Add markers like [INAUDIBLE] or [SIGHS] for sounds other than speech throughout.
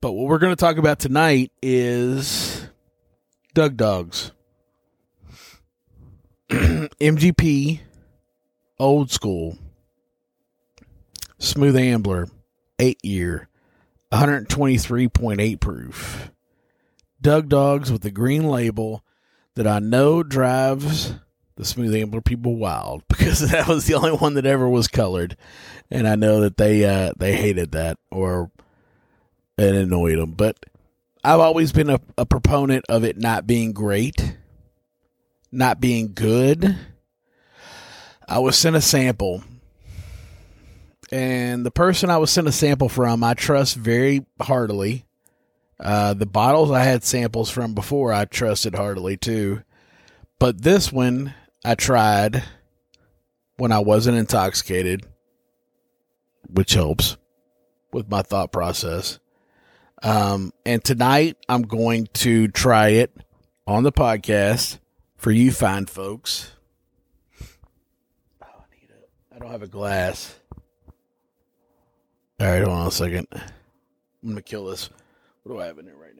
But what we're going to talk about tonight is Doug Dogz. [CLEARS THROAT] MGP, old school, smooth ambler, eight year, 123.8 proof. Doug Dogz with the green label that I know drives the smooth ambler people wild [LAUGHS] because that was the only one that ever was colored, and I know that they uh, they hated that or it annoyed them. But I've always been a, a proponent of it not being great, not being good. I was sent a sample, and the person I was sent a sample from, I trust very heartily. Uh, the bottles I had samples from before, I trusted heartily too. But this one I tried when I wasn't intoxicated, which helps with my thought process. Um, and tonight I'm going to try it on the podcast for you fine folks. Oh, I, need a, I don't have a glass. All right, hold on a second. I'm to kill this. What do I have in there right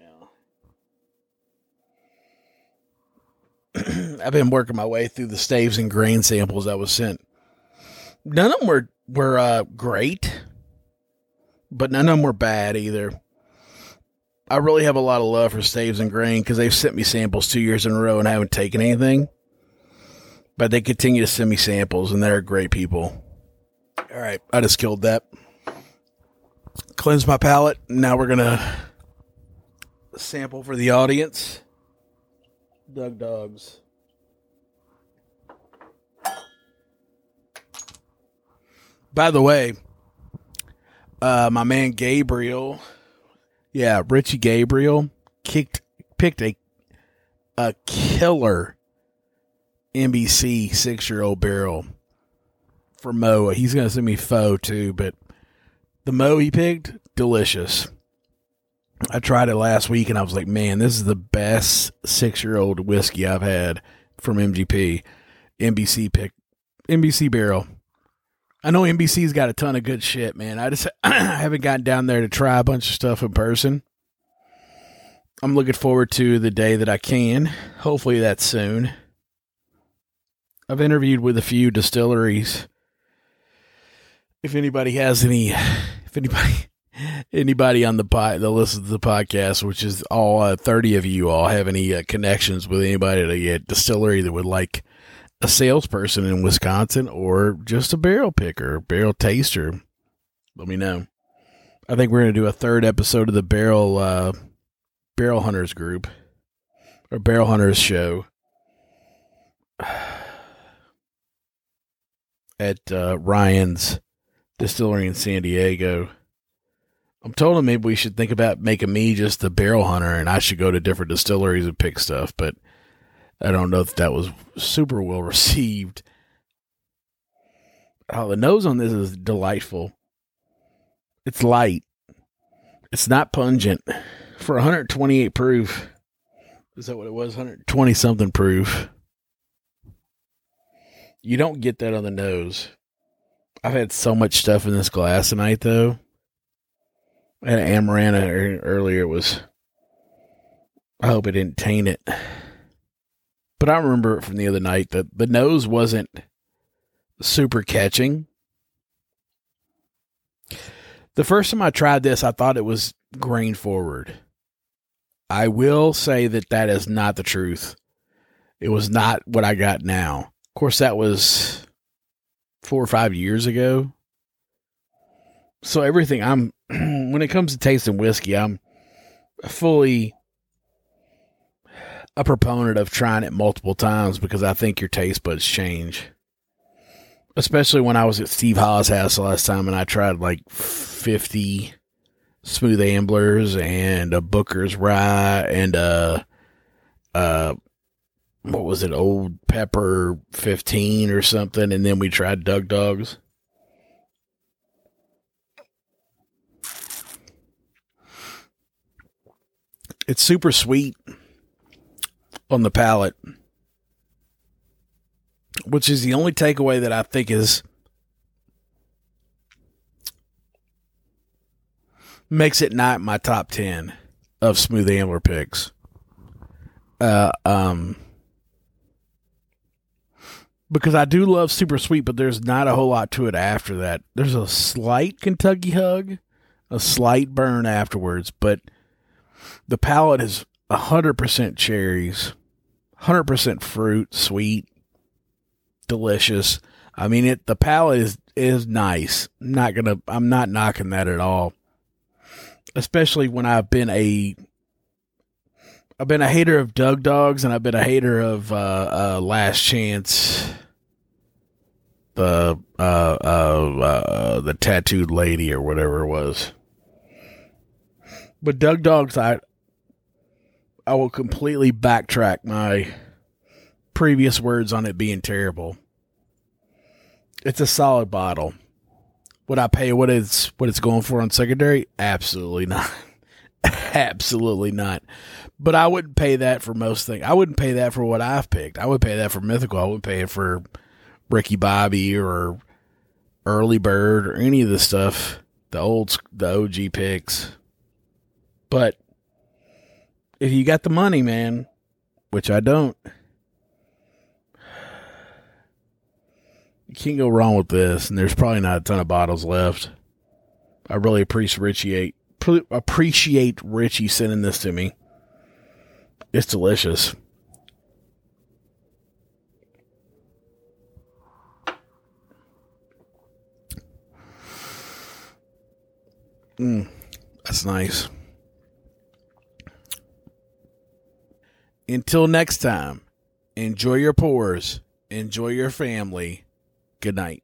now? [CLEARS THROAT] I've been working my way through the staves and grain samples I was sent. None of them were were uh, great, but none of them were bad either. I really have a lot of love for Staves and Grain because they've sent me samples two years in a row and I haven't taken anything. But they continue to send me samples and they're great people. All right, I just killed that. Cleanse my palate. Now we're going to sample for the audience. Doug Dogz. By the way, uh, my man Gabriel yeah, Richie Gabriel kicked picked a a killer NBC six year old barrel for Moa. He's gonna send me faux too, but the Mo he picked, delicious. I tried it last week and I was like, man, this is the best six year old whiskey I've had from MGP. NBC pick NBC barrel. I know NBC's got a ton of good shit, man. I just [CLEARS THROAT] I haven't gotten down there to try a bunch of stuff in person. I'm looking forward to the day that I can. Hopefully that's soon. I've interviewed with a few distilleries. If anybody has any, if anybody, [LAUGHS] anybody on the pod that listens to the podcast, which is all uh, 30 of you all have any uh, connections with anybody at a distillery that would like a salesperson in Wisconsin or just a barrel picker, barrel taster, let me know. I think we're going to do a third episode of the barrel uh, barrel hunters group or barrel hunters show [SIGHS] at uh, Ryan's distillery in San Diego. I'm told him maybe we should think about making me just the barrel hunter and I should go to different distilleries and pick stuff, but I don't know if that was super well received. Oh, the nose on this is delightful. It's light. It's not pungent. For 128 proof. Is that what it was? 120 something proof. You don't get that on the nose. I've had so much stuff in this glass tonight, though. I had an Amaranta earlier. It was. I hope it didn't taint it. But I remember from the other night that the nose wasn't super catching. The first time I tried this, I thought it was grain forward. I will say that that is not the truth. It was not what I got now. Of course, that was four or five years ago. So everything I'm, [CLEARS THROAT] when it comes to tasting whiskey, I'm fully a proponent of trying it multiple times because I think your taste buds change. Especially when I was at Steve Hawes' house the last time and I tried like 50 smooth amblers and a Booker's rye and a, uh, what was it, Old Pepper 15 or something. And then we tried Doug Dogz. It's super sweet on the palate, which is the only takeaway that I think is makes it not my top 10 of smooth ambler picks. Uh, um, because I do love super sweet, but there's not a whole lot to it after that. There's a slight Kentucky hug, a slight burn afterwards, but the palate is 100% cherries, 100% fruit, sweet, delicious. I mean, it. The palate is is nice. I'm not gonna. I'm not knocking that at all. Especially when I've been a. I've been a hater of Doug Dogz, and I've been a hater of uh, uh, Last Chance. The uh, uh, uh, the tattooed lady or whatever it was. But Doug Dogz, I I will completely backtrack my previous words on it being terrible. It's a solid bottle. Would I pay what it's what it's going for on secondary? Absolutely not. [LAUGHS] Absolutely not. But I wouldn't pay that for most things. I wouldn't pay that for what I've picked. I would pay that for Mythical. I would pay it for Ricky Bobby or Early Bird or any of the stuff, the old the OG picks. But if you got the money, man, which I don't, you can't go wrong with this. And there's probably not a ton of bottles left. I really appreciate appreciate Richie sending this to me. It's delicious. Mm, that's nice. Until next time, enjoy your pores, enjoy your family. Good night.